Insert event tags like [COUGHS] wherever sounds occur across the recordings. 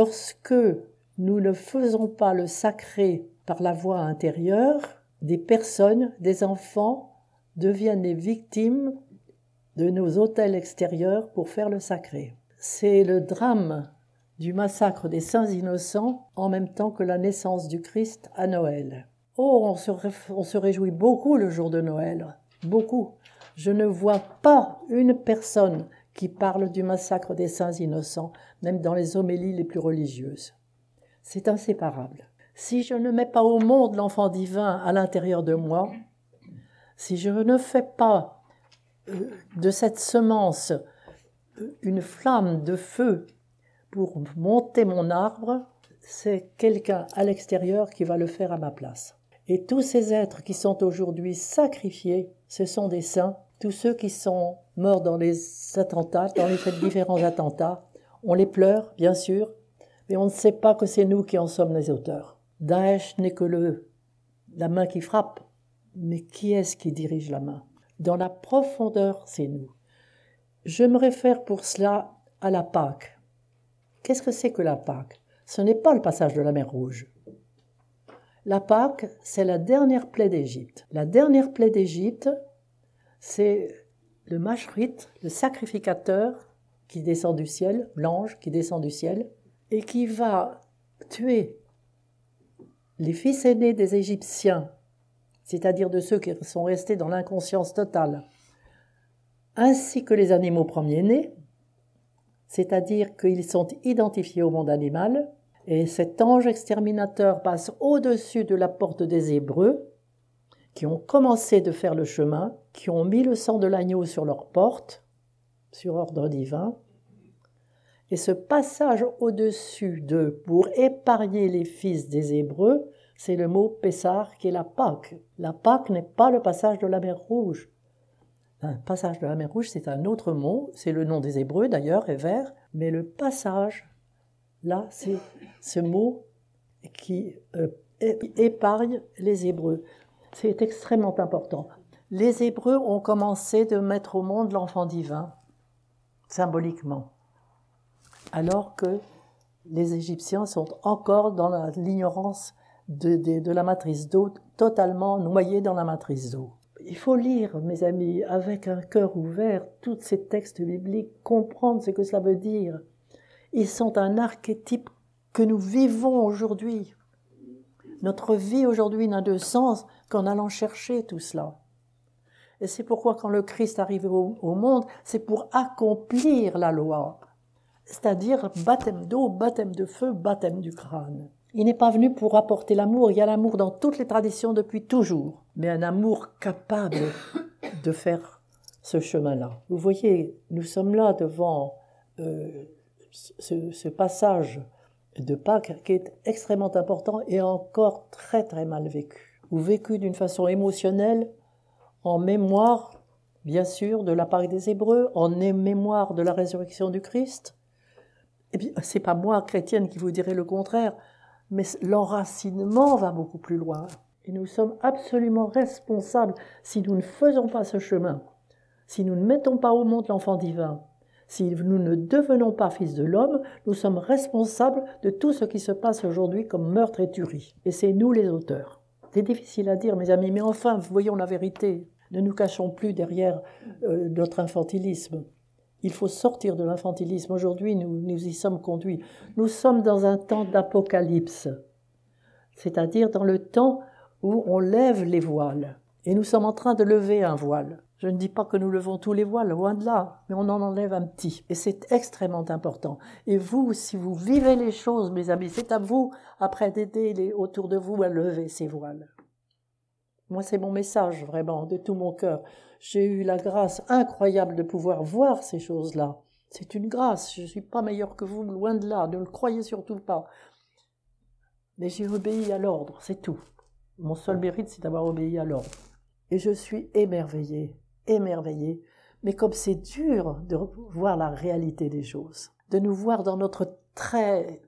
lorsque nous ne faisons pas le sacré par la voie intérieure, des personnes, des enfants deviennent les victimes de nos hôtels extérieurs pour faire le sacré. C'est le drame du massacre des saints innocents en même temps que la naissance du Christ à Noël. Oh, on se réjouit beaucoup le jour de Noël, beaucoup. Je ne vois pas une personne qui parle du massacre des saints innocents, même dans les homélies les plus religieuses. C'est inséparable. Si je ne mets pas au monde l'enfant divin à l'intérieur de moi, si je ne fais pas euh, de cette semence euh, une flamme de feu pour monter mon arbre, c'est quelqu'un à l'extérieur qui va le faire à ma place. Et tous ces êtres qui sont aujourd'hui sacrifiés, ce sont des saints, tous ceux qui sont morts dans les attentats, dans les différents attentats, on les pleure, bien sûr, mais on ne sait pas que c'est nous qui en sommes les auteurs. Daesh n'est que le, la main qui frappe, mais qui est-ce qui dirige la main? Dans la profondeur, c'est nous. Je me réfère pour cela à la Pâque. Qu'est-ce que c'est que la Pâque? Ce n'est pas le passage de la mer Rouge. La Pâque, c'est la dernière plaie d'Égypte. La dernière plaie d'Égypte, c'est le Mashrit, le sacrificateur qui descend du ciel, l'ange qui descend du ciel, et qui va tuer les fils aînés des Égyptiens, c'est-à-dire de ceux qui sont restés dans l'inconscience totale, ainsi que les animaux premiers-nés, c'est-à-dire qu'ils sont identifiés au monde animal, et cet ange exterminateur passe au-dessus de la porte des Hébreux, qui ont commencé de faire le chemin, qui ont mis le sang de l'agneau sur leur porte, sur ordre divin, et ce passage au-dessus d'eux pour épargner les fils des Hébreux, c'est le mot Pessar qui est la Pâque. La Pâque n'est pas le passage de la mer Rouge. Un passage de la mer Rouge, c'est un autre mot, c'est le nom des Hébreux d'ailleurs, est vert, mais le passage, là, c'est ce mot qui euh, épargne les Hébreux. C'est extrêmement important. Les Hébreux ont commencé de mettre au monde l'enfant divin, symboliquement alors que les Égyptiens sont encore dans l'ignorance de, la matrice d'eau, totalement noyés dans la matrice d'eau. Il faut lire, mes amis, avec un cœur ouvert, tous ces textes bibliques, comprendre ce que cela veut dire. Ils sont un archétype que nous vivons aujourd'hui. Notre vie aujourd'hui n'a de sens qu'en allant chercher tout cela. Et c'est pourquoi quand le Christ arrive au monde, c'est pour accomplir la loi c'est-à-dire baptême d'eau, baptême de feu, baptême du crâne. Il n'est pas venu pour apporter l'amour, il y a l'amour dans toutes les traditions depuis toujours, mais un amour capable [COUGHS] de faire ce chemin-là. Vous voyez, nous sommes là devant euh, ce, passage de Pâques qui est extrêmement important et encore très très mal vécu, ou vécu d'une façon émotionnelle, en mémoire, bien sûr, de la Pâque des Hébreux, en mémoire de la résurrection du Christ, eh bien, c'est pas moi, chrétienne, qui vous dirai le contraire, mais l'enracinement va beaucoup plus loin. Et nous sommes absolument responsables si nous ne faisons pas ce chemin, si nous ne mettons pas au monde l'enfant divin, si nous ne devenons pas fils de l'homme, nous sommes responsables de tout ce qui se passe aujourd'hui comme meurtre et tuerie. Et c'est nous les auteurs. C'est difficile à dire, mes amis, mais enfin, voyons la vérité. Ne nous cachons plus derrière euh, notre infantilisme. Il faut sortir de l'infantilisme. Aujourd'hui, nous, nous y sommes conduits. Nous sommes dans un temps d'apocalypse, c'est-à-dire dans le temps où on lève les voiles. Et nous sommes en train de lever un voile. Je ne dis pas que nous levons tous les voiles, loin de là, mais on en enlève un petit. Et c'est extrêmement important. Et vous, si vous vivez les choses, mes amis, c'est à vous, après d'aider les autour de vous à lever ces voiles. Moi, c'est mon message, vraiment, de tout mon cœur. J'ai eu la grâce incroyable de pouvoir voir ces choses-là. C'est une grâce. Je ne suis pas meilleur que vous, loin de là. Ne le croyez surtout pas. Mais j'ai obéi à l'ordre, c'est tout. Mon seul mérite, c'est d'avoir obéi à l'ordre. Et je suis émerveillé, émerveillé. Mais comme c'est dur de voir la réalité des choses, de nous voir dans notre très,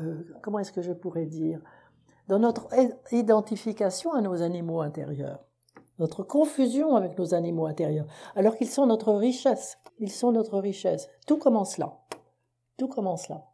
euh, comment est-ce que je pourrais dire, dans notre identification à nos animaux intérieurs notre confusion avec nos animaux intérieurs, alors qu'ils sont notre richesse. Ils sont notre richesse. Tout commence là. Tout commence là.